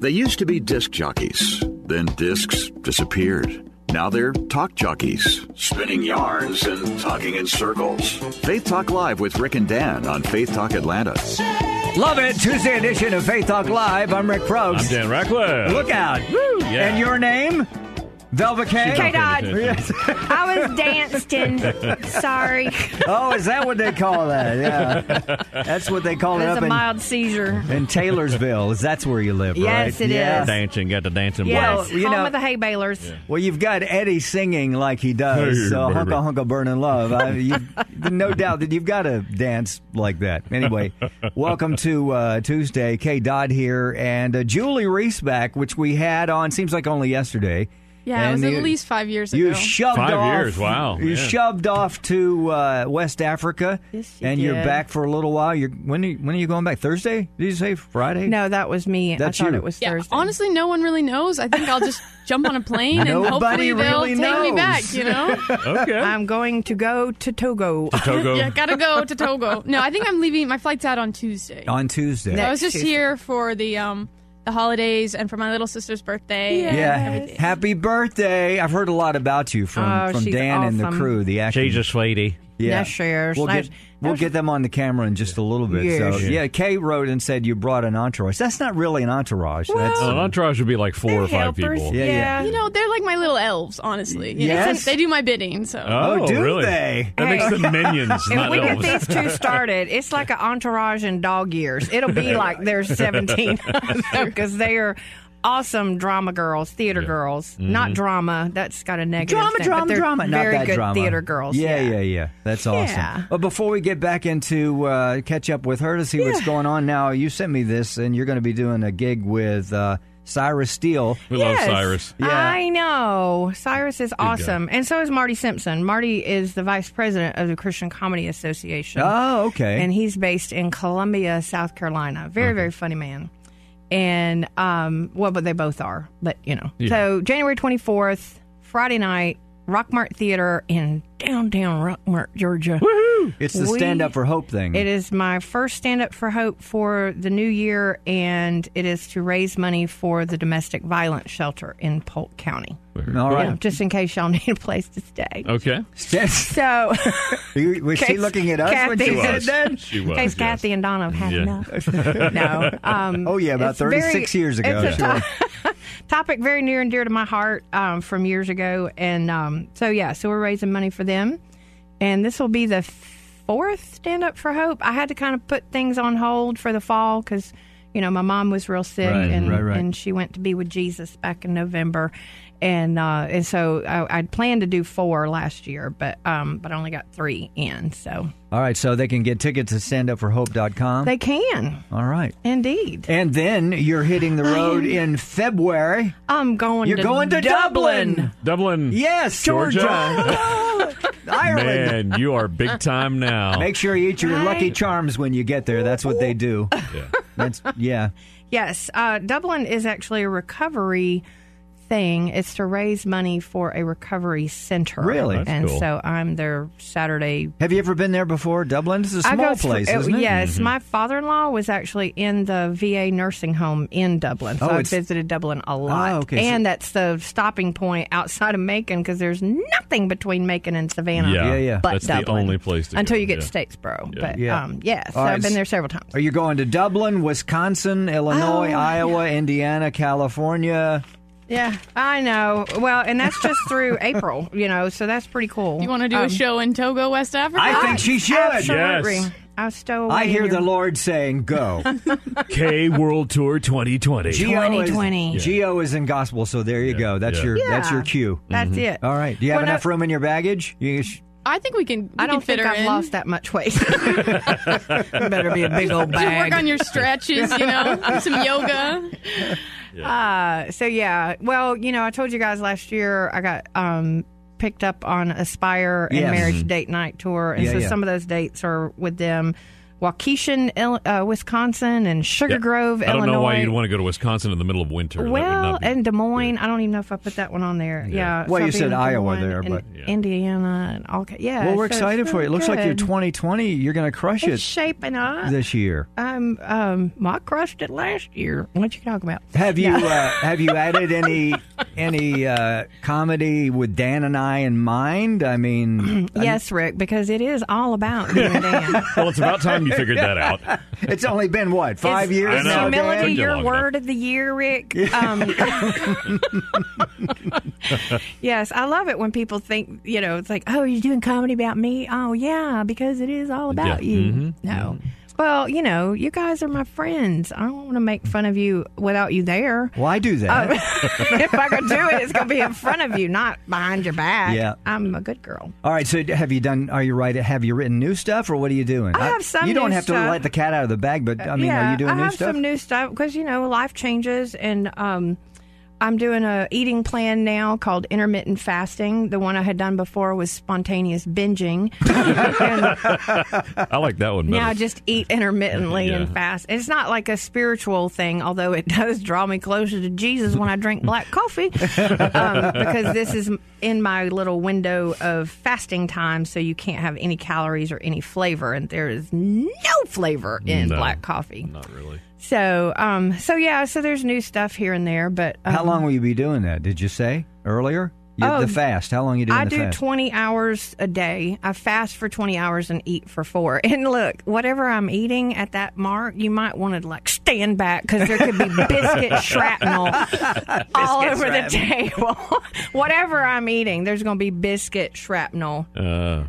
They used to be disc jockeys, then discs disappeared. Now they're talk jockeys, spinning yarns and talking in circles. Faith Talk Live with Rick and Dan on Faith Talk Atlanta. Love it. Tuesday edition of Faith Talk Live. I'm Rick Probst. I'm Dan Ratcliffe. Look out. Woo. Yeah. And your name? Velvet K? K Dot. Yes. I was dancing. Sorry. oh, is that what they call that? Yeah. That's what they call It it was up a in, mild seizure. in Taylorsville. Is That's where you live, Yes, right? it yeah. is. dancing, got the dancing Yes, blood. you home know- of the hay balers. Well, you've got Eddie singing like he does, Hey, so baby. hunka hunka burning love. I, you've, no doubt that you've got to dance like that. Anyway, welcome to uh, Tuesday. Kay Dodd here, and uh, Julie Reese back, which we had on. Seems like only yesterday. Yeah, it was you- at least five years You ago. shoved Five off. years, wow, You yeah. shoved off to uh, West Africa, Yes, you and you're back for a little while. You're when? Are you, when are you going back? Thursday? Did you say Friday? No, that was me. That's I thought you. it was yeah, Thursday. honestly, no one really knows. I think I'll just jump on a plane and Nobody hopefully they'll really take me knows. back. You know? Okay. I'm going to go to Togo. Togo. yeah, gotta go to Togo. No, I think I'm leaving. My flight's out on Tuesday. on Tuesday. Next I was just Tuesday. here for the um the holidays and for my little sister's birthday. and Yeah, happy birthday! I've heard a lot about you from Oh, from she's Dan and the crew. The acting. She's a sweetie. Yeah, Yes, she. We'll Nice. get we'll get them on the camera in just a little bit. Yes. So yeah, Kay wrote and said you brought an entourage. That's not really an entourage. That's Uh, an entourage would be like four or five helpers. people. Yeah, yeah. You know, they're like my little elves, honestly. You know, Yes? they do my bidding. So Oh, do really? they? That makes Hey. them minions, If not we get elves. these two started, it's like an entourage in dog years. It'll be like there's 17 because they are awesome drama girls, theater girls. Not drama. That's got a negative. Drama, thing, but drama, they're drama. Not Very that good drama. theater girls. Yeah, yeah, yeah. yeah. That's awesome. Yeah. But before we get back into uh, catch up with her to see what's going on now, you sent me this, and you're going to be doing a gig with uh, Cyrus Steele. We Yes. love Cyrus. Yeah. I know. Cyrus is awesome. And so is Marty Simpson. Marty is the vice president of the Christian Comedy Association. Oh, okay. and he's based in Columbia, South Carolina. Very, very funny man. And um, well, but they both are. But you know, Yeah. so January twenty fourth, Friday night, Rockmart Theater in downtown Rockmart, Georgia. it's the we- Stand Up for Hope thing. It is my first stand up for hope for the new year, and it is to raise money for the domestic violence shelter in Polk County. All You know, right. just in case y'all need a place to stay. Okay. So, You- was she looking at us when she said was. that? She in case yes. Kathy and Donna have had Yeah. enough. no. Um, Oh, yeah, about it's very- 36 years ago. It's a Sure. To- topic very near and dear to my heart um, from years ago. And um, so, yeah, so we're raising money for them. And this will be the fourth Stand Up for Hope. I had to kind of put things on hold for the fall because, you know, my mom was real sick Right, and, right, right. and she went to be with Jesus back in November. And uh, and so I, I'd planned to do four last year, but um, but I only got three in. So All right, so they can get tickets at standupforhope.com. they can All right. indeed. And then you're hitting the road in February. I'm going. You're to going to Dublin. Dublin. Yes, Georgia. Ireland. Man, you are big time now. Make sure you eat your Right. Lucky Charms when you get there. That's what they do. Yeah. That's yeah. Yes, uh, Dublin is actually a recovery thing. It's to raise money for a recovery center. Really? That's and cool. so I'm their Saturday. Have you ever been there before? Dublin This is a small go through- place, isn't it? Yes, my father-in-law was actually in the VA nursing home in Dublin, so Oh, I've visited Dublin a lot. Oh, okay, so- and that's the stopping point outside of Macon because there's nothing between Macon and Savannah. Yeah, Yeah, yeah. But That's Dublin, the only place to until go, you get yeah. to Statesboro. Yeah. But Yeah. um, yeah, so All right, I've been there several times. Are you going to Dublin, Wisconsin, Illinois, Oh. Iowa, Indiana, California? Yeah, I know. Well, and that's just through April, you know, so that's pretty cool. You want to do Um, a show in Togo, West Africa? I think she should. Absolutely. Yes. I stow away. I hear your- the Lord saying, "Go." K World Tour 2020. Geo is, 2020. Geo is in gospel, so there you go. That's yeah. your that's your cue. That's it. All right. Do you have Well, no- enough room in your baggage? You sh- I think we can. We I don't fit think her I've in. lost that much weight. Better be a big old You bag. work on your stretches, you know, some yoga. Uh, so yeah, well, you know, I told you guys last year I got um, picked up on Aspire and Yes. Marriage Date Night Tour, and Yeah, so yeah. some of those dates are with them. Waukesha, uh, Wisconsin, and Sugar Yeah. Grove, Illinois. I don't Illinois. know why you'd want to go to Wisconsin in the middle of winter. Well, be- and Des Moines. I don't even know if I put that one on there. Yeah. Well, so you said Iowa Moines there, and but- Yeah. Indiana and all. ki- Yeah. well, we're so it's excited for you. It looks like your good. 2020. You're going to crush It's it shaping up. this year. Um, um, well, I crushed it last year. What you talking about? Have you uh, have you added any any uh, comedy with Dan and I in mind? I mean, Yes, Rick, because it is all about you and Dan. well, it's about time you figured that out. it's only been what five Is- years I Is know. now. humility Took your long word of the year, Rick? Um, yes, I love it when people think, you know, it's like, oh, you're doing comedy about me? Oh, yeah, because it is all about Yeah. you. Mhm. No. Well, you know, you guys are my friends. I don't want to make fun of you without you there. Well, I do that. if I could do it, it's going to be in front of you, not behind your back. Yeah. I'm a good girl. All right. So, have you done? Are you right? Have you written new stuff, or what are you doing? I have some You don't have to stuff. let the cat out of the bag, but I mean, yeah, are you doing I new have some new stuff because you know life changes, and um, I'm doing a eating plan now called intermittent fasting. The one I had done before was spontaneous binging. I like that one better. now I just eat intermittently Yeah. and fast. It's not like a spiritual thing, although it does draw me closer to Jesus when I drink black coffee, um, because this is in my little window of fasting time, so you can't have any calories or any flavor, and there is no flavor in No. black coffee. Not really. So, um, so yeah, so there's new stuff here and there, but um, How long will you be doing that? Did you say earlier? You, Oh, the fast. How long you doing I the do fast? 20 hours a day. I fast for 20 hours and eat for four. And look, whatever I'm eating at that mark, you might want to like stand back because there could be biscuit shrapnel all over the table. whatever I'm eating, there's going to be biscuit shrapnel. Uh,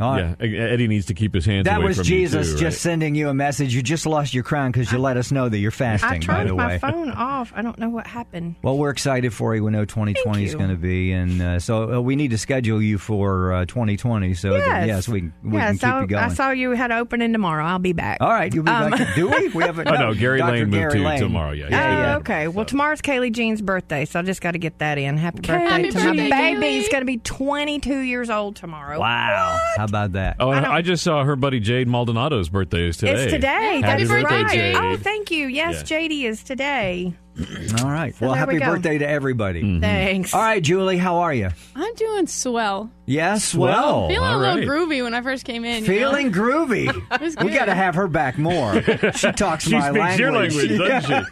All right. yeah, Eddie needs to keep his hands That away was from Jesus too, just sending you a message. You just lost your crown because you let us know that you're I fasting. by turned the my phone off. I don't know what happened. Well, we're excited for you. We know 2020 is going to be, and uh, so uh, we need to schedule you for uh, 2020. So that- Yes, yes, we we yes, can keep I, you going. I saw you had opening tomorrow. I'll be back. All right, you'll be Um, back. Do we? We have a, Oh, no, Gary Dr. Lane moved Gary to Lane. tomorrow, yeah, he's yeah, yeah. Oh, okay. Well, tomorrow's Kaylee Jean's birthday, so I just got to get that in. Happy birthday Happy to my birthday, baby. Kaylee. He's going to be 22 years old tomorrow. Wow, how about that? Oh, I I, just saw her buddy Jade Maldonado's birthday is today. It's today. Happy That's birthday, right. Jade. Oh, thank you. Yes, JD is today. All right. So well, there we happy birthday to everybody. Mm-hmm. Thanks. All right, Julie, how are you? I'm doing swell. Yes, Swell. well, Feeling all a little right. groovy when I first came in. you know? feeling groovy. we got to have her back more. She talks She my speaks your language, doesn't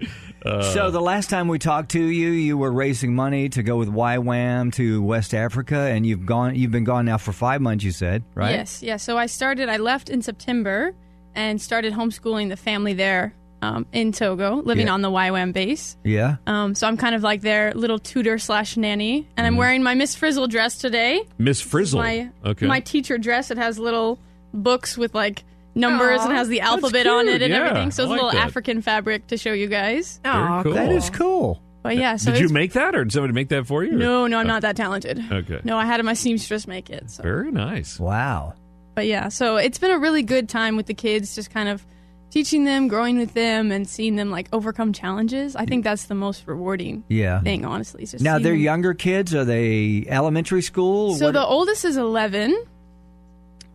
she? so the last time we talked to you, you were raising money to go with YWAM to West Africa, and you've gone. You've been gone now for five months. You said, right? Yes, yeah. So I started. I left in September and started homeschooling the family there um, in Togo, living Yeah. on the YWAM base. Yeah. Um, so I'm kind of like their little tutor slash nanny, and I'm wearing my Miss Frizzle dress today. Miss Frizzle. My okay. my teacher dress. It has little books with like numbers and has the alphabet on it and Yeah, everything. So I it's a little that. African fabric to show you guys. Aw, cool. That is cool. But yeah, so Did you make that, or did somebody make that for you? No, no, I'm not that talented. Okay. No, I had my seamstress make it. So. Very nice. Wow. But yeah, so it's been a really good time with the kids, just kind of teaching them, growing with them, and seeing them like overcome challenges. I think that's the most rewarding Yeah. thing, honestly. is Just Now seeing they're them- younger kids. Are they elementary school? So What- the oldest is 11,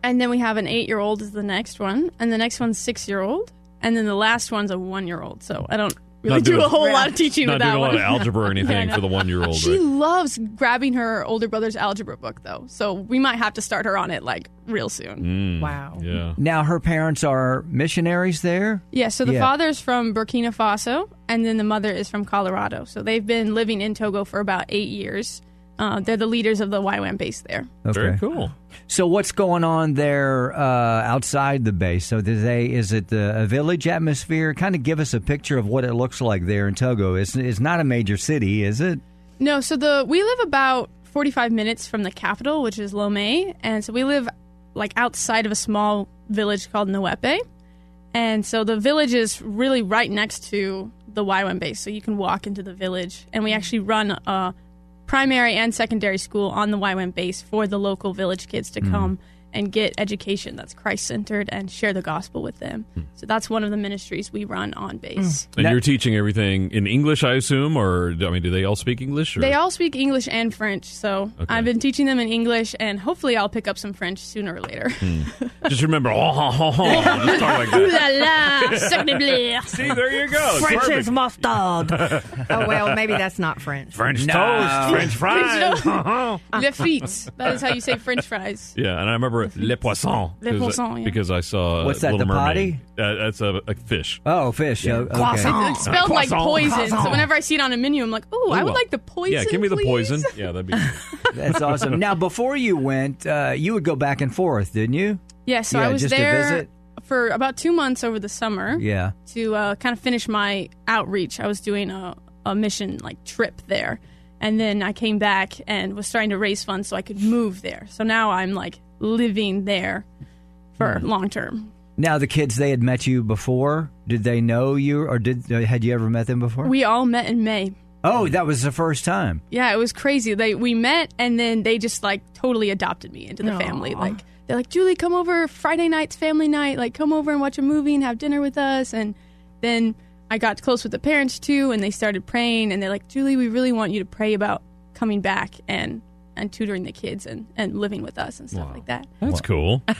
and then we have an eight year old is the next one, and the next one's six year old, and then the last one's a one year old. So I don't really Not do doing- a whole lot of teaching Not with doing that a lot one. of algebra or anything no. for the one-year-old. She loves grabbing her older brother's algebra book, though. So we might have to start her on it like real soon. Mm, wow. Yeah. now her parents are missionaries there. Yeah, so the Yeah. father's from Burkina Faso, and then the mother is from Colorado. So they've been living in Togo for about eight years. Uh, they're the leaders of the YWAM base there. Okay. Very cool. So what's going on there uh, outside the base? So do they is it the, a village atmosphere? Kind of give us a picture of what it looks like there in Togo. It's it's not a major city, is it? No, so the we live about 45 minutes from the capital, which is Lomé, and so we live like outside of a small village called Nuepe. And so the village is really right next to the YWAM base. So you can walk into the village. And we actually run a primary and secondary school on the YWAM base for the local village kids to mm-hmm. come and get education that's Christ centered and share the gospel with them. Hmm. So that's one of the ministries we run on base. Hmm. And Now- you're teaching everything in English, I assume, or I mean, do they all speak English? Or? They all speak English and French, so Okay. I've been teaching them in English, and hopefully I'll pick up some French sooner or later. Hmm. Just remember, oh, oh, oh, oh. Just talk like Ooh that. la la, sacre bleu. See, there you go. French is mustard. oh well, maybe that's not French. French No. toast, French fries. Le frites. That is how you say French fries. yeah, and I remember Le Poisson. Le 'cause- Poisson, yeah. Because I saw What's that, Little the Mermaid. Uh, that's a, a fish. Oh, fish. Oh, okay. It's spelled like Croissant. poison, so whenever I see it on a menu, I'm like, "Ooh, I would Ooh. like the poison." Yeah, give me the please." poison. Yeah, that'd be. That's awesome. Now, before you went, uh, you would go back and forth, didn't you? Yeah, so Yeah, I was just to there visit? for about two months over the summer Yeah. to uh, kind of finish my outreach. I was doing a, a mission like trip there, and then I came back and was trying to raise funds so I could move there. So now I'm like living there for Hmm. long term. Now, the kids they had met you before. Did they know you, or did uh, had you ever met them before? We all met in May. oh, that was the first time. Yeah, it was crazy. They we met and then they just like totally adopted me into the family. Like they're like, Julie, come over Friday night's family night. Like come over and watch a movie and have dinner with us. And then I got close with the parents too, and they started praying. And they're like, Julie, we really want you to pray about coming back and and tutoring the kids and and living with us and stuff like that. That's cool.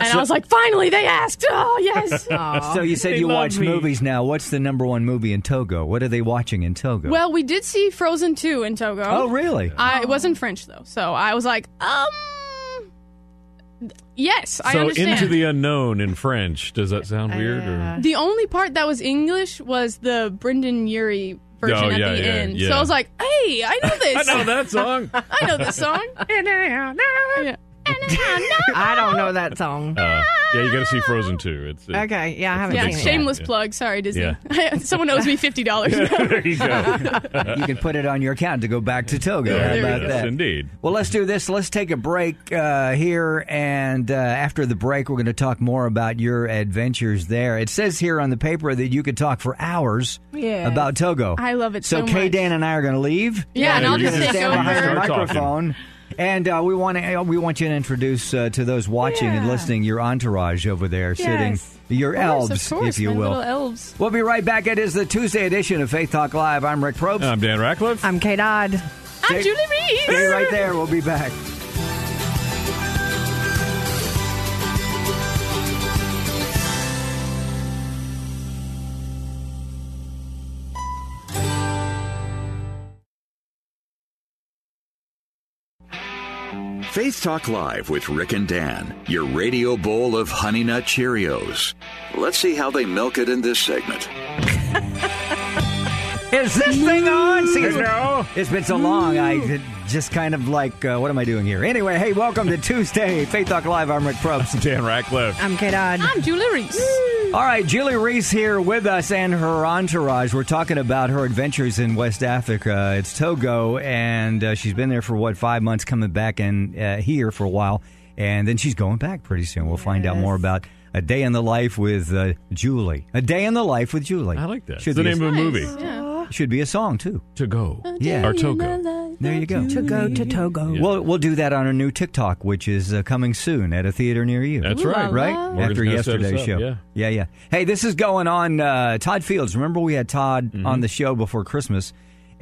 And I was like, finally, they asked. Oh yes. So you said They you love watch me. movies now. What's the number one movie in Togo? What are they watching in Togo? well, we did see Frozen two in Togo. oh, really? I, it wasn't French though, so I was like, um, yes, I so understand. into the unknown in French. Does that sound weird? Or? the only part that was English was the Brendon Urie version Oh, at yeah, the yeah, end. yeah. So I was like, hey, I know this. I know that song. I know this song. Yeah. I don't know that song. Uh, yeah, you got to see Frozen too. It's it- Okay, yeah, I haven't Yeah, seen it. shameless Yeah. plug. Sorry, Disney. Yeah. Someone owes me fifty dollars. there you go. you can put it on your account to go back to Togo. How about go. that? Indeed. Well, let's do this. Let's take a break uh, here, and uh, after the break, we're going to talk more about your adventures there. It says here on the paper that you could talk for hours Yes. about Togo. I love it So, so Kay, much. Dan, and I are going to leave. Yeah, and I'll You're just gonna take stand behind over. the Start talking. microphone. And uh, we want to we want you to introduce uh, to those watching and listening your entourage over there, Yes. sitting your Of elves, course, if you my will. little elves. We'll be right back. It is the Tuesday edition of Faith Talk Live. I'm Rick Probst. I'm Dan Ratcliffe. I'm Kay Dodd. I'm Stay- Julie Reese. Stay right there. We'll be back. Faith Talk Live with Rick and Dan, your radio bowl of Honey Nut Cheerios. Let's see how they milk it in this segment. Is this thing on? See, it's, it's been so long. I just kind of like, uh, what am I doing here? Anyway, hey, welcome to Tuesday, Faith Talk Live. I'm Rick Probst. Dan Ratcliffe. I'm Kay Dodd. I'm Julie Reese. All right, Julie Reese here with us and her entourage. We're talking about her adventures in West Africa. It's Togo, and uh, she's been there for what five months, coming back and uh, here for a while, and then she's going back pretty soon. We'll find out more about a day in the life with uh, Julie. A day in the life with Julie. I like that. Should It's the be a- name of a movie. Yeah. Should be a song too. To go. Yeah. Or Togo. There you go. To go to Togo. We'll we'll do that on our new TikTok, which is uh, coming soon at a theater near you. That's Ooh right. la. right Morgan's after gonna set us yesterday's up, show. yeah. yeah, yeah. Hey, this is going on. Uh, Todd Fields. Remember we had Todd Mm-hmm. on the show before Christmas,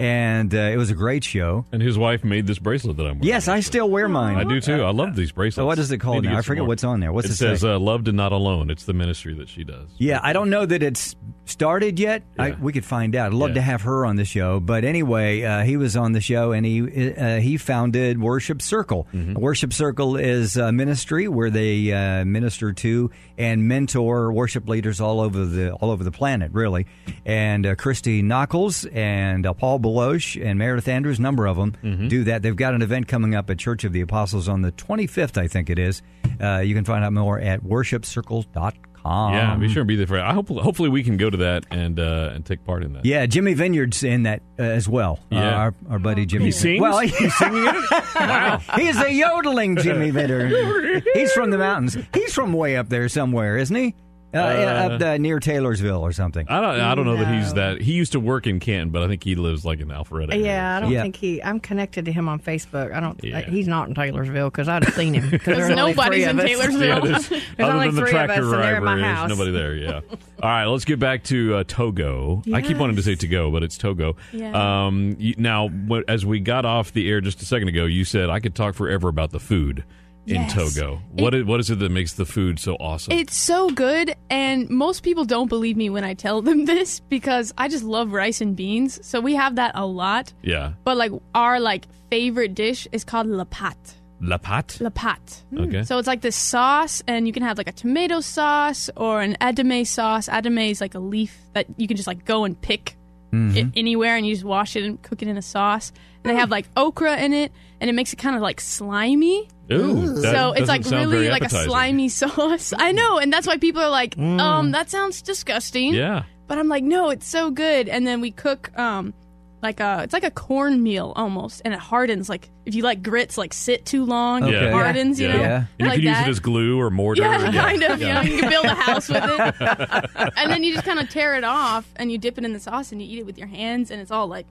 and uh, it was a great show. And his wife made this bracelet that I'm wearing. Yes, I still wear mine. I do too. I love these bracelets. So what is it called now? I forget what's on there. What's it it says say? uh, "Loved and Not Alone." It's the ministry that she does. Yeah, I don't know that it's started yet. I, we could find out. I'd love Yeah. to have her on the show. But anyway, uh, he was on the show and he uh, he founded Worship Circle. Mm-hmm. Worship Circle is a ministry where they uh, minister to and mentor worship leaders all over the all over the planet, really. And uh, Christy Nockels and uh, Paul Baloche and Meredith Andrews, a number of them Mm-hmm. do that. They've got an event coming up at Church of the Apostles on the 25th, I think it is. Uh, you can find out more at worshipcircle.com. Yeah, be sure and be there for it. I hope. Hopefully, we can go to that and uh, and take part in that. Yeah, Jimmy Vineyard's in that uh, as well. Uh, Yeah. our, our buddy Jimmy. He sings? Well, He's singing it. Wow. he's a yodeling Jimmy Vineyard. He's from the mountains. He's from way up there somewhere, isn't he? Uh, yeah, up uh, near Taylorsville or something. I don't. I don't know that he's that. He used to work in Canton, but I think he lives like in Alpharetta. area. Yeah, I don't Yeah. think he. I'm connected to him on Facebook. I don't. Yeah. he's not in Taylorsville because I'd have seen him. Because Because nobody's in Taylorsville. Yeah, there's, There's other only than the three of us, and they're at my there's house. nobody there. Yeah. All right, let's get back to uh, Togo. I keep wanting to say Togo, but it's Togo. Yeah. Um, you, now, as we got off the air just a second ago, you said I could talk forever about the food in Yes. Togo. What is, what is it that makes the food so awesome? It's so good, and most people don't believe me when I tell them this because I just love rice and beans. So we have that a lot. yeah, But like our like favorite dish is called la pâte. la pâte. La pâte. Mm. Okay. So it's like this sauce, and you can have like a tomato sauce or an edamame sauce. Edamame is like a leaf that you can just like go and pick it anywhere, and you just wash it and cook it in a sauce. And they have like okra in it, and it makes it kind of like slimy. Ooh, that so it's like sound really like a slimy sauce. I know, and that's why people are like, um, that sounds disgusting. Yeah. But I'm like, no, it's so good. And then we cook um like a it's like a cornmeal almost, and it hardens. Like if you like grits, like sit too long, Okay. it Yeah. hardens. You yeah. know, Yeah. And you like can use that. it as glue or mortar. Yeah, kind of. You know, you can build a house with it, and then you just kind of tear it off, and you dip it in the sauce, and you eat it with your hands, and it's all like,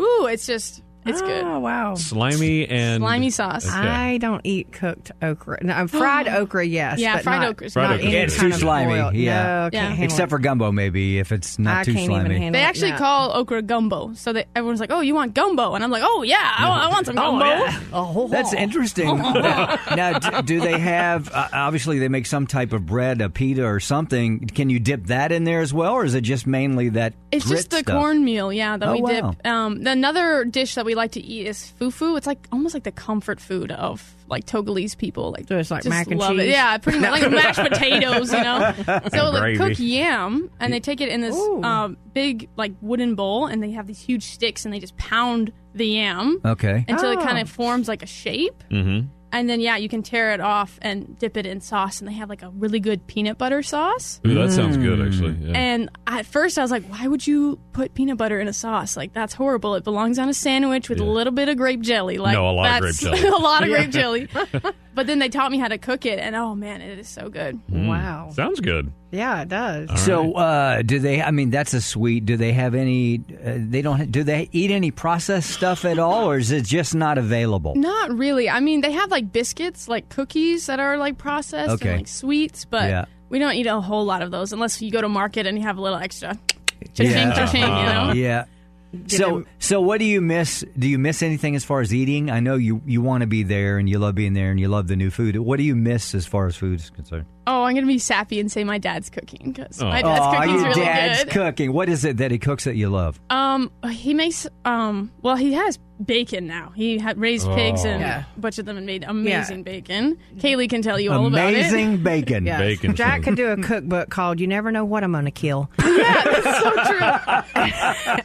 ooh, it's just, it's good. Oh wow. Slimy and Slimy sauce. Okay. I don't eat cooked okra. No, um, fried okra, yes. Yeah, but fried not, okra's Fried not okra. any Yeah, it's kind too of slimy, boiled. yeah. No, Yeah. Except it. for gumbo, maybe if it's not I too can't slimy. even They it, actually no. call okra gumbo, so that everyone's like, "Oh, you want gumbo?" And I'm like, "Oh yeah, I, want, I want some Oh, gumbo." yeah. Oh, That's interesting. now, now, do they have? Uh, obviously, they make some type of bread, a pita or something. Can you dip that in there as well, or is it just mainly that? It's grit just the stuff? cornmeal, yeah, that Oh, we wow. dip. Um, another dish that we like to eat is fufu. It's like almost like the comfort food of like Togolese people. Like So it's like just mac and love It. cheese? Yeah, pretty much like mashed potatoes, you know. So like cook yam, and they take it in this um, big like wooden bowl, and they have these huge sticks, and they just pound the yam Okay. until it Oh. kind of forms like a shape. Mm-hmm. And then yeah, you can tear it off and dip it in sauce, and they have like a really good peanut butter sauce. Ooh, that sounds good, actually. Yeah. And at first, I was like, why would you put peanut butter in a sauce? Like, that's horrible. It belongs on a sandwich with Yeah. a little bit of grape jelly. Like, No, a lot of that's grape jelly. a lot of grape jelly. But then they taught me how to cook it, and oh man, it is so good. Wow. Sounds good. Yeah, it does. So, uh, do they? I mean, that's a sweet. Do they have any? Uh, they don't. Do they eat any processed stuff at all, or is it just not available? Not really. I mean, they have like biscuits, like cookies that are like processed Okay. and like sweets, but Yeah. we don't eat a whole lot of those unless you go to market and you have a little extra. Cha-ching, Yeah. cha-ching, you know? Yeah. So, so what do you miss? Do you miss anything as far as eating? I know you you want to be there and you love being there and you love the new food. What do you miss as far as food is concerned? Oh, I'm gonna be sappy and say my dad's cooking because Oh. my dad's Aw, cooking's your really dad's good. cooking. What is it that he cooks that you love? Um, he makes um. Well, he has bacon now. He had raised pigs and Yeah. butchered them and made amazing bacon. Kaylee can tell you all Amazing about bacon. Yeah. Bacon Jack soup. could do a cookbook called "You Never Know What I'm Gonna Kill." Yeah, that's so true.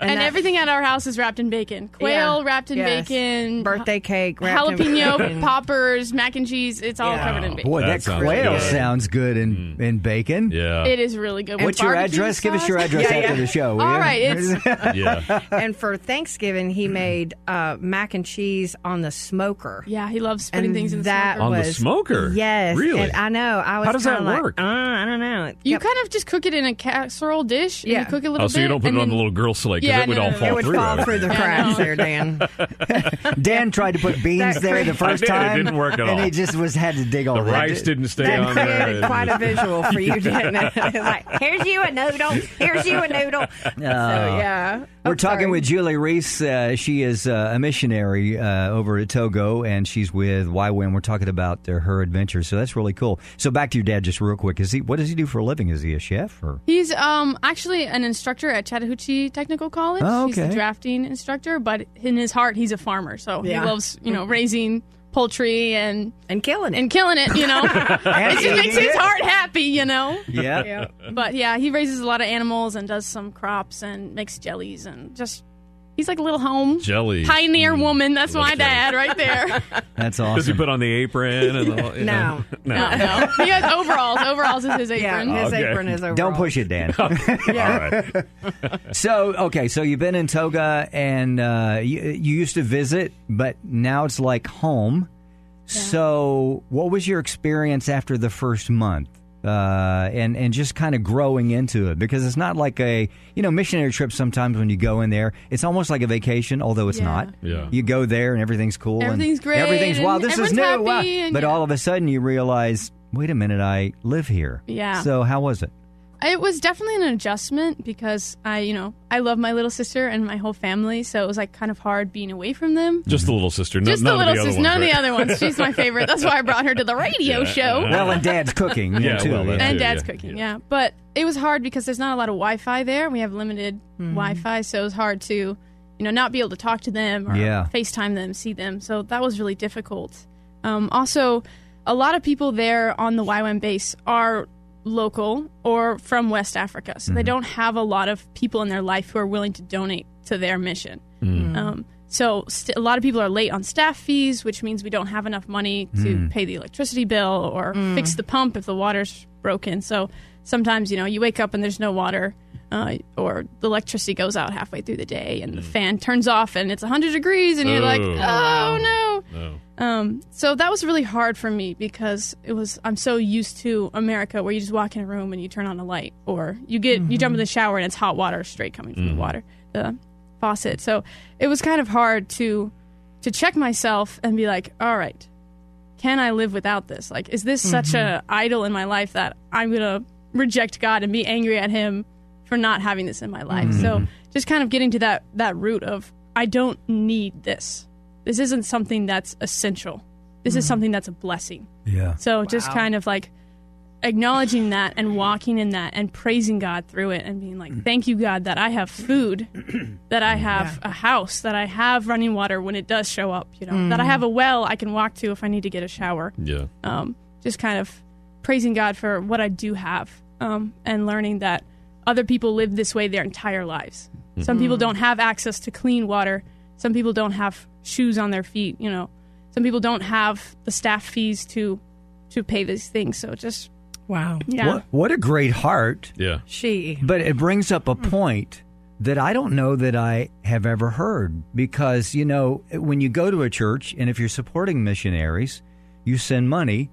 and that- everything at our house is wrapped in bacon. Quail Yeah. wrapped in Yes. bacon. Birthday cake, wrapped in jalapeno bacon. poppers, mac and cheese. It's all Yeah. covered in bacon. Boy, That that, sounds quail good. sounds good in, in bacon. Yeah. It is really good. With What's your barbecue address? Give us your address Yeah, after yeah. the show. will All you? right, it's yeah. And for Thanksgiving, he made uh, mac and cheese on the smoker. yeah. He loves putting and things in the that smoker. On the smoker? Yes, Really? And I know. I was How does that like, work? Uh, I don't know. It You kept- kind of just cook it in a casserole dish. And Yeah. you cook it a little Oh, so bit. you don't put it on then- the little grill slate because Yeah, it would no, all no, no. fall it would through. fall out. through the Yeah, cracks there, Dan. Dan tried to put beans there the first I did. It time. didn't work at all. and all. he just was had to dig all The rice didn't stay That on there. created quite a visual for you, didn't it? Like, here's you a noodle. Here's you a noodle. so yeah, We're talking sorry. with Julie Reese. Uh, she is uh, a missionary uh, over at Togo, and she's with YWAM. We're talking about their, her adventures, so that's really cool. So back to your dad, just real quick. Is he? What does he do for a living? Is he a chef or? He's um actually an instructor at Chattahoochee Technical College. Oh, He's a okay. drafting instructor, but in his heart, he's a farmer. So Yeah. he loves you know raising poultry and and killing it. and killing it. You know, it just makes his heart happy. You know. Yeah. yeah. But yeah, he raises a lot of animals and does some crops and makes jellies and just He's like a little home Jelly. pioneer Mm. woman. That's my jelly. dad right there. That's awesome. Does he put on the apron and the whole, you No. know? no, no. He has overalls. Overalls is his Yeah, apron. his Okay. apron is overalls. Don't push it, Dan. All right. So okay, so you've been in Togo, and uh, you, you used to visit, but now it's like home. So, what was your experience after the first month, uh, and and just kind of growing into it? Because it's not like a you know missionary trip. Sometimes when you go in there, it's almost like a vacation, although it's Yeah. not. Yeah. You go there and everything's cool. and Everything's great, Everything's wow. This is new. Wow. But yeah. all of a sudden, you realize, wait a minute, I live here. Yeah. So how was it? It was definitely an adjustment because I, you know, I love my little sister and my whole family, so it was like kind of hard being away from them. Just the little sister. No, Just none the little of the other sister, ones, none of the other ones. She's my favorite. That's why I brought her to the radio Yeah. show. Well, and Dad's cooking Yeah, too. well, and too, dad's yeah, cooking, yeah. yeah. But it was hard because there's not a lot of Wi-Fi there. We have limited Mm-hmm. Wi-Fi, so it was hard to, you know, not be able to talk to them or Yeah. FaceTime them, see them. So that was really difficult. Um, also, a lot of people there on the YWAM base are local or from West Africa, so Mm-hmm. they don't have a lot of people in their life who are willing to donate to their mission. Mm. Um, so st- a lot of people are late on staff fees, which means we don't have enough money to Mm. pay the electricity bill or fix the pump if the water's broken. So sometimes you know you wake up and there's no water, uh, or the electricity goes out halfway through the day and the fan turns off and it's 100 degrees and you're like, Oh. oh no. No. Um, so that was really hard for me because it was I'm so used to America where you just walk in a room and you turn on a light or you get you jump in mm-hmm. the shower and it's hot water straight coming from the mm-hmm. water the faucet. So it was kind of hard to to check myself and be like, all right, can I live without this? Like, is this such a mm-hmm. idol in my life that I'm gonna reject God and be angry at Him for not having this in my life? So just kind of getting to that that root of I don't need this. This isn't something that's essential. This is mm. something that's a blessing. Yeah. So just kind of like acknowledging that and walking in that and praising God through it and being like, mm. thank you, God, that I have food, that I mm. have a house, that I have running water when it does show up, you know, that I have a well I can walk to if I need to get a shower. Yeah. Um, just kind of praising God for what I do have um, and learning that other people live this way their entire lives. Some people don't have access to clean water. Some people don't have shoes on their feet, you know. Some people don't have the staff fees to to pay these things. So just Wow. yeah. What, what a great heart. Yeah. She. But it brings up a point that I don't know that I have ever heard because, you know, when you go to a church and if you're supporting missionaries, you send money,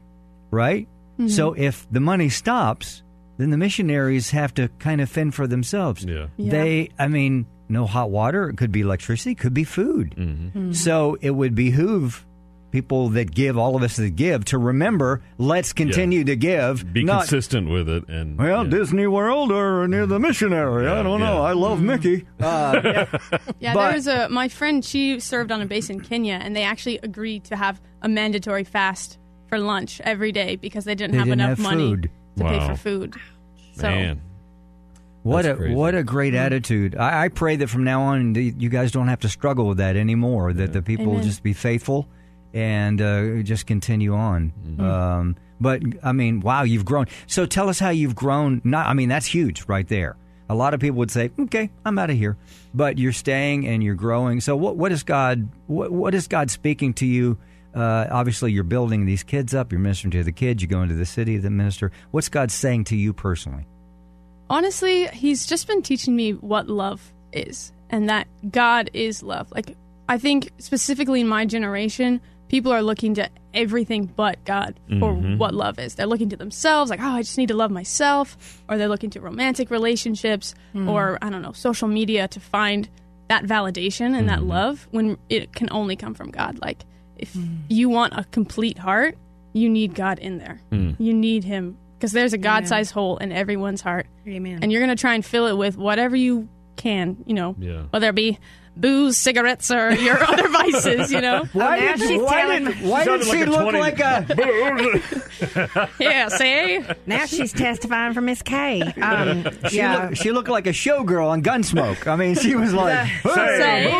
right? Mm-hmm. So if the money stops, then the missionaries have to kind of fend for themselves. Yeah. Yeah. They, I mean, no hot water, it could be electricity, it could be food. Mm-hmm. So it would behoove people that give, all of us that give, to remember, let's continue to give. Be not, consistent with it and well, yeah. Disney World or near the missionary. I Yeah, don't know. I love Mickey. Uh, Yeah, But- there was a my friend. She served on a base in Kenya, and they actually agreed to have a mandatory fast for lunch every day because they didn't They have didn't enough have money food. to pay for food. So Man. What That's a crazy. what a great attitude. I, I pray that from now on the- you guys don't have to struggle with that anymore. That the people will just be faithful and uh, just continue on. Um, but I mean, wow, you've grown. So tell us how you've grown. Not, I mean, that's huge right there. A lot of people would say, "Okay, I'm out of here," but you're staying and you're growing. So what what is God? What, what is God speaking to you? Uh, obviously, you're building these kids up. You're ministering to the kids. You go into the city to minister. What's God saying to you personally? Honestly, he's just been teaching me what love is and that God is love. Like, I think specifically in my generation, people are looking to everything but God for mm-hmm. what love is. They're looking to themselves, like, oh, I just need to love myself, or they're looking to romantic relationships, hmm. or I don't know, social media to find that validation and that mm-hmm. love when it can only come from God. Like, if hmm. you want a complete heart, you need God in there. Hmm. You need Him because there's a God sized hole in everyone's heart Amen. and you're going to try and fill it with whatever you can, you know, Yeah. whether it be booze, cigarettes, or your other vices, you know. Why now did, she's why telling- did, why did she like look 20 like a? Yeah, see? now she's testifying for Miss K. Um, She, yeah. looked, she looked like a showgirl on Gunsmoke. I mean, she was like, Say.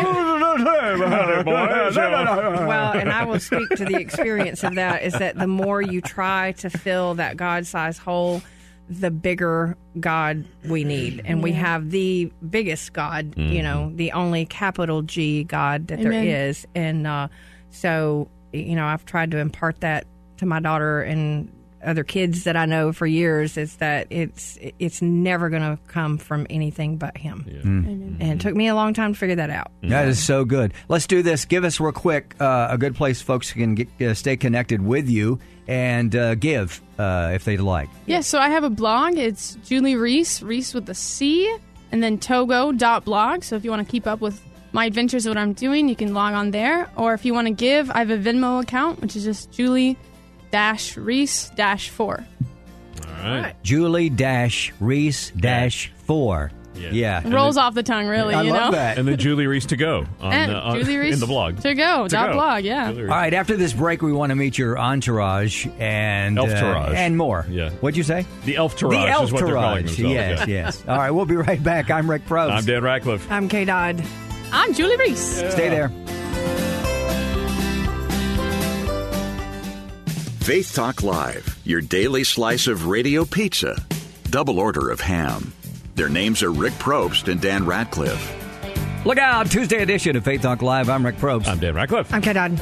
well, and I will speak to the experience of that is that the more you try to fill that God sized hole, the bigger God we need, and we have the biggest God. You know, the only capital G God that there Amen. is, and uh, so you know, I've tried to impart that to my daughter and other kids that I know for years is that it's it's never going to come from anything but Him. And it took me a long time to figure that out. That is so good. Let's do this. Give us real quick uh, a good place folks can get, uh, stay connected with you and uh, give uh, if they'd like. Yeah, so I have a blog. It's Julie Reese, Reese with a C, and then togo.blog. So if you want to keep up with my adventures of what I'm doing, you can log on there. Or if you want to give, I have a Venmo account, which is just Julie dash Reese dash four. All right. Julie dash Reese dash four. Yeah. Yeah. Rolls off the tongue, really. I you love know? that. And then Julie Reese to go on, And uh, on Julie Reese in the blog. To go. To dot go. blog, yeah. All right, after this break, we want to meet your entourage and uh, Elf-tourage. and more. Yeah. What'd you say? The Elf Tourage the elf is what they're calling themselves. Yes, yeah. yes. All right, we'll be right back. I'm Rick Probst. I'm Dan Ratcliffe. I'm Kay Dodd. I'm Julie Reese. Stay there. Faith Talk Live, your daily slice of radio pizza. Double order of ham. Their names are Rick Probst and Dan Ratcliffe. Look out, Tuesday edition of Faith Talk Live. I'm Rick Probst. I'm Dan Ratcliffe. I'm Kay Dodd.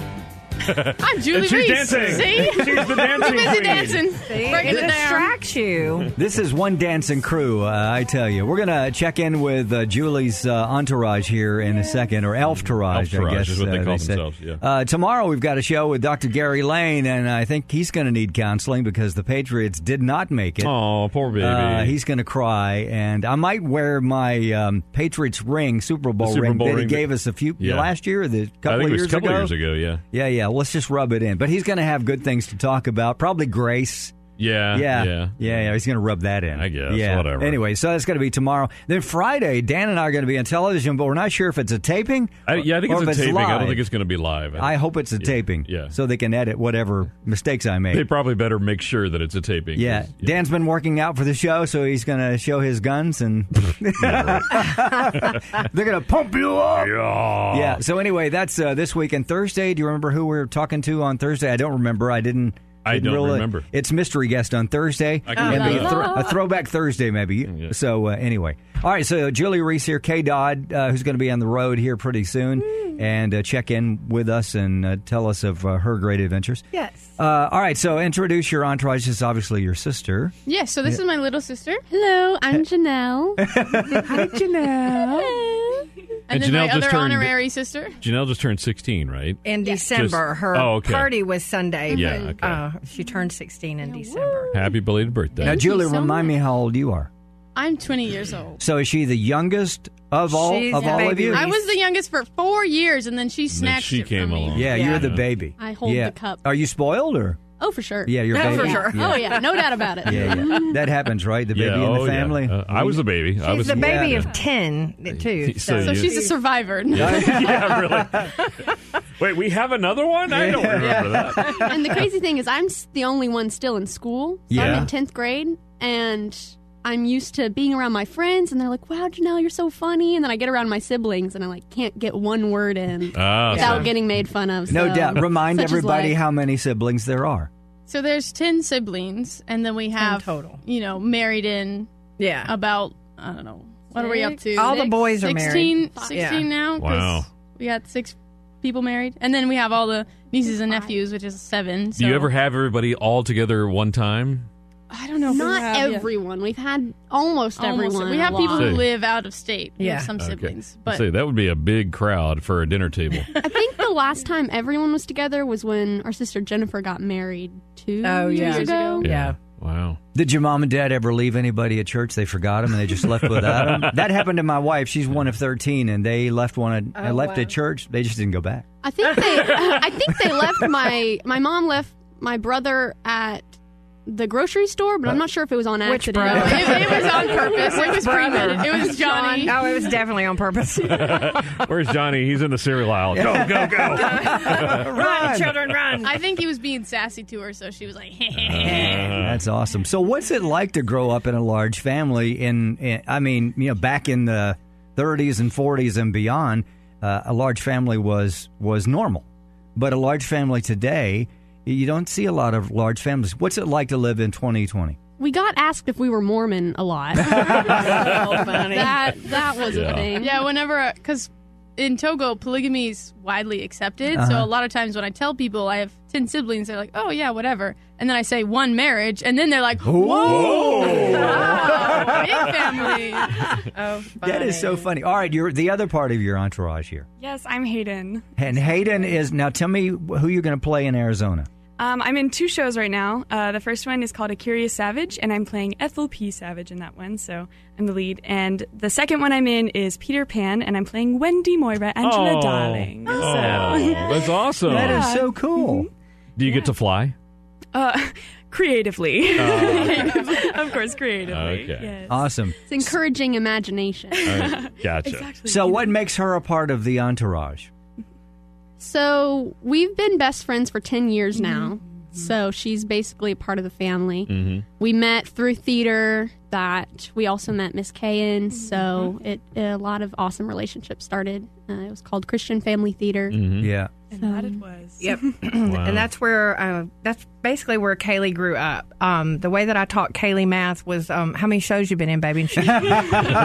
I'm Julie and she's Reese. dancing. See? She's the dancing Busy queen. dancing. See, Breaking it it down. distracts you. This is one dancing crew, uh, I tell you. We're going to check in with uh, Julie's uh, entourage here in a second, or elf tourage, I Elf-tourage guess. is what they uh, call say. themselves, yeah. Uh, tomorrow we've got a show with Dr. Gary Lane, and I think he's going to need counseling because the Patriots did not make it. Oh, poor baby. Uh, he's going to cry, and I might wear my um, Patriots ring, Super Bowl Super ring Bowl that he ring gave that- us a few Yeah. last year, or the couple I think of it was years a couple ago. years ago. Yeah. Yeah, yeah. Let's just rub it in. But he's going to have good things to talk about. Probably grace. Yeah. Yeah, Yeah. yeah, yeah. He's going to rub that in. I guess, Yeah. whatever. Anyway, so that's going to be tomorrow. Then Friday, Dan and I are going to be on television, but we're not sure if it's a taping. I, yeah, I think it's a taping. I don't think it's going to be live. I hope it's a taping. yeah. So they can edit whatever mistakes I make. They probably better make sure that it's a taping. Yeah. Dan's been working out for the show, so he's going to show his guns and they're going to pump you up. Yeah. Yeah. So anyway, that's uh, this week and Thursday. Do you remember who we were talking to on Thursday? I don't remember. I didn't. I don't really- remember. It's mystery guest on Thursday. I can and look a, thro- a throwback Thursday, maybe. Yeah. So uh, anyway, all right. So Julie Reese here, K Dodd, uh, who's going to be on the road here pretty soon, and uh, check in with us and uh, tell us of uh, her great adventures. Yes. Uh, all right. So introduce your entourage. This is obviously your sister. Yeah, so this is my little sister. Hello, I'm Janelle. How did you know? And, And then Janelle my just other turned- honorary sister. Janelle just turned 16, right? In December, Just- her oh, okay. party was Sunday. Yeah, but, okay. uh, she turned 16 in December. Happy belated birthday. now, Thank you Julie, so remind me how old you are. I'm 20 years old. So is she the youngest of all She's of the all of you? I was the youngest for four years, and then she then snatched she it came from me. along. Yeah, Yeah. you're the baby. I hold yeah. the cup. Are you spoiled or? Oh, for sure. Yeah, you're Yeah, baby. for sure. Yeah. Oh, yeah. No doubt about it. Yeah, yeah. That happens, right? The baby yeah, in oh, the yeah. family. Uh, I was the baby. I She's was the baby Yeah. of 10, too. So So you- she's a survivor. yeah, really. Wait, we have another one? I don't remember that. and the crazy thing is, I'm the only one still in school. So Yeah. I'm in 10th grade, and I'm used to being around my friends, and they're like, wow, Janelle, you're so funny. And then I get around my siblings, and I like can't get one word in Ah, without so- getting made fun of. No so doubt. Remind everybody how many siblings there are. So there's 10 siblings, and then we have, total. you know, married in Yeah. about, I don't know, what are we up to? All the boys are 16, married. 16 Yeah. now. 'cause Wow. We got six people married. And then we have all the nieces and nephews, which is seven. Do you ever have everybody all together one time? I don't know. If we Not have, yeah. everyone. We've had almost, Almost. everyone. We have a people who live out of state. Yeah. some Okay. siblings. I'd But say that would be a big crowd for a dinner table. I think the last time everyone was together was when our sister Jennifer got married two Oh, yeah. years ago. Yeah. Wow. Did your mom and dad ever leave anybody at church? They forgot them and they just left without them. That happened to my wife. She's one of thirteen, and they left one. At, Oh, left wow. at church. They just didn't go back. I think they. I think they left my my mom left my brother at the grocery store, but I'm not sure if it was on Which accident. brother? it, it was on purpose. It was premeditated. It was Johnny. Oh, it was definitely on purpose. Where's Johnny? He's in the cereal aisle. Go, go, go. run, children, run. I think he was being sassy to her, so she was like, That's awesome. So, what's it like to grow up in a large family? In, in I mean, you know, back in the 30s and 40s and beyond, uh, a large family was was normal. But a large family today, you don't see a lot of large families. What's it like to live in 2020? we got asked if we were Mormon a lot. That that was Yeah. a thing. Yeah, whenever because in Togo polygamy is widely accepted. Uh-huh. So a lot of times when I tell people I have ten siblings, they're like, "Oh yeah, whatever," and then I say one marriage, and then they're like, "Whoa, wow, big family." Oh, That is so funny. All right, you're the other part of your entourage here. Yes, I'm Hayden. And Hayden is now. Tell me who you're going to play in Arizona. Um, I'm in two shows right now. Uh, the first one is called A Curious Savage, and I'm playing Ethel P. Savage in that one, so I'm the lead. And the second one I'm in is Peter Pan, and I'm playing Wendy Moira Angela oh, Darling. Oh, So, that's awesome. That is so cool. Do you get to fly? uh, creatively. of course, creatively. Okay. Yes. Awesome. It's encouraging imagination. Uh, gotcha. Exactly. So, what makes her a part of the entourage? So we've been best friends for 10 years now. So she's basically a part of the family. Mm-hmm. We met through theater that we also met Miss Kay in. So it a lot of awesome relationships started. Uh, it was called Christian Family Theater. Mm-hmm. Yeah. And that it was. Yep. Wow. And that's where uh, that's basically where Kaylee grew up. Um, the way that I taught Kaylee math was um, how many shows you've been in, baby? And she count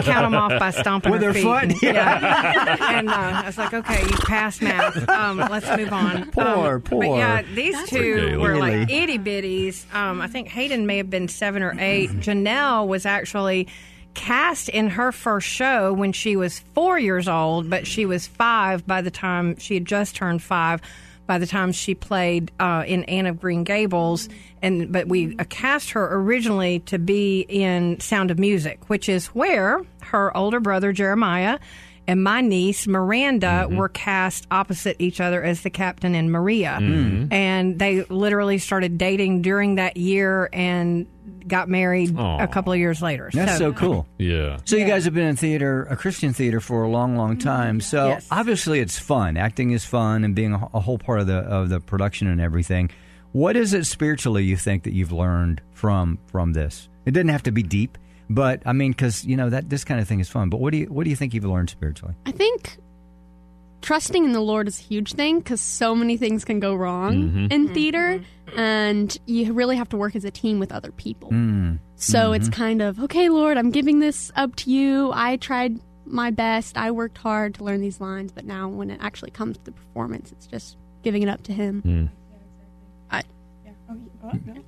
them off by stomping With her feet. foot? And, yeah. and uh, I was like, okay, you passed math. Um, let's move on. Poor, um, poor. But yeah, these two Kaylee. were like itty bitties. Um, I think Hayden may have been seven or eight. Janelle was actually cast in her first show when she was four years old, but she was five by the time she had just turned five. By the time she played uh, in Anne of Green Gables, and but we uh, cast her originally to be in Sound of Music, which is where her older brother Jeremiah and my niece Miranda were cast opposite each other as the captain and Maria. And they literally started dating during that year and got married Aw. a couple of years later. That's so cool. Yeah. So you guys have been in theater, a Christian theater, for a long, long mm-hmm. time. So Yes. obviously it's fun. Acting is fun, and being a, a whole part of the of the production and everything. What is it spiritually you think that you've learned from from this? It doesn't have to be deep, but I mean, because you know that this kind of thing is fun. But what do you what do you think you've learned spiritually? I think trusting in the Lord is a huge thing because so many things can go wrong Mm-hmm. in theater, and you really have to work as a team with other people. Mm. So it's kind of okay, Lord, I'm giving this up to you. I tried my best. I worked hard to learn these lines, but now when it actually comes to the performance, it's just giving it up to Him.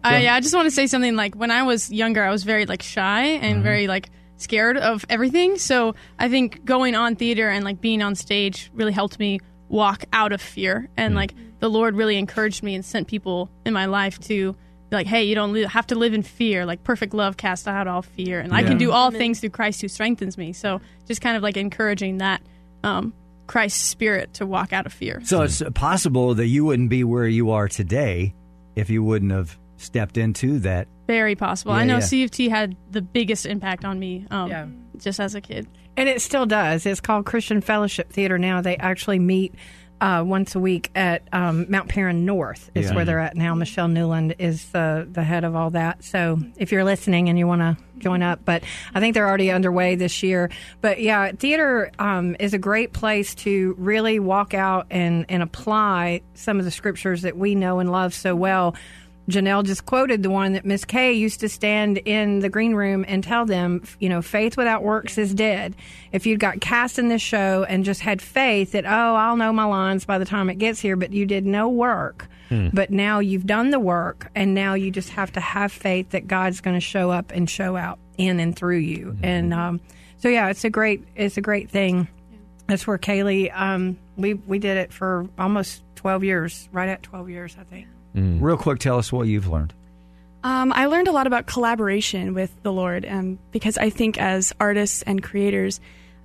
I, yeah, I just want to say something like when I was younger, I was very like shy and very like scared of everything. So I think going on theater and like being on stage really helped me walk out of fear. And like the Lord really encouraged me and sent people in my life to be like, hey, you don't li- have to live in fear. Like perfect love casts out all fear, and I can do all things through Christ who strengthens me. So just kind of like encouraging that um, Christ's spirit to walk out of fear. So it's possible that you wouldn't be where you are today if you wouldn't have stepped into that. Very possible. Yeah, I know yeah. C of T had the biggest impact on me um, Yeah. just as a kid. And it still does. It's called Christian Fellowship Theater now. They actually meet uh, once a week at um, Mount Paran North. Is Yeah. where they're at now. Michelle Newland is the the head of all that. So if you're listening and you want to join up, but I think they're already underway this year. But yeah, theater um, is a great place to really walk out and and apply some of the scriptures that we know and love so well. Janelle just quoted the one that Miss Kay used to stand in the green room and tell them, you know, faith without works is dead. If you'd got cast in this show and just had faith that, oh, I'll know my lines by the time it gets here, but you did no work. But now you've done the work, and now you just have to have faith that God's going to show up and show out in and through you. And um, so, yeah, it's a great, it's a great thing. That's where Kaylee, um, we we did it for almost twelve years, right at twelve years, I think. Real quick, tell us what you've learned. Um, I learned a lot about collaboration with the Lord, um, because I think as artists and creators,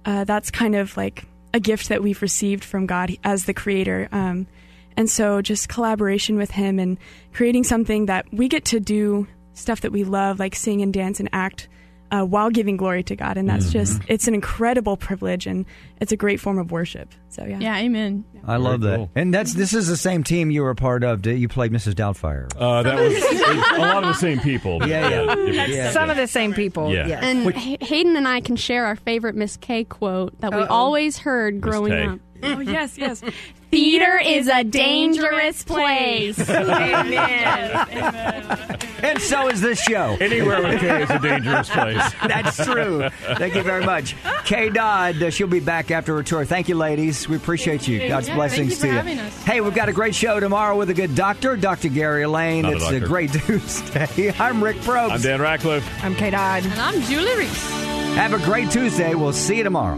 uh, that's kind of like a gift that we've received from God as the creator. Um, and so just collaboration with Him and creating something that we get to do stuff that we love, like sing and dance and act. Uh, while giving glory to God, and that's just, it's an incredible privilege and it's a great form of worship. So, yeah. Yeah, amen. I love that. cool. And that's this is the same team you were a part of. You played Mrs. Doubtfire. Uh, that was a lot of the same people. but, Yeah, yeah. Yeah. Some of the same people. Yeah. Yes. And Hay- Hayden and I can share our favorite Miss Kay quote that we Uh-oh. always heard growing up. Oh yes, yes. Theater is a dangerous place. And so is this show. Anywhere with Kay is a dangerous place. That's true. Thank you very much. Kay Dodd, uh, she'll be back after her tour. Thank you, ladies. We appreciate you. God's Yeah, blessings thank you for to you. us. Hey, we've got a great show tomorrow with a good doctor, Dr. Gary Lane. Not it's a doctor. great Tuesday. I'm Rick Probst. I'm Dan Ratcliffe. I'm Kay Dodd. And I'm Julie Reese. Have a great Tuesday. We'll see you tomorrow.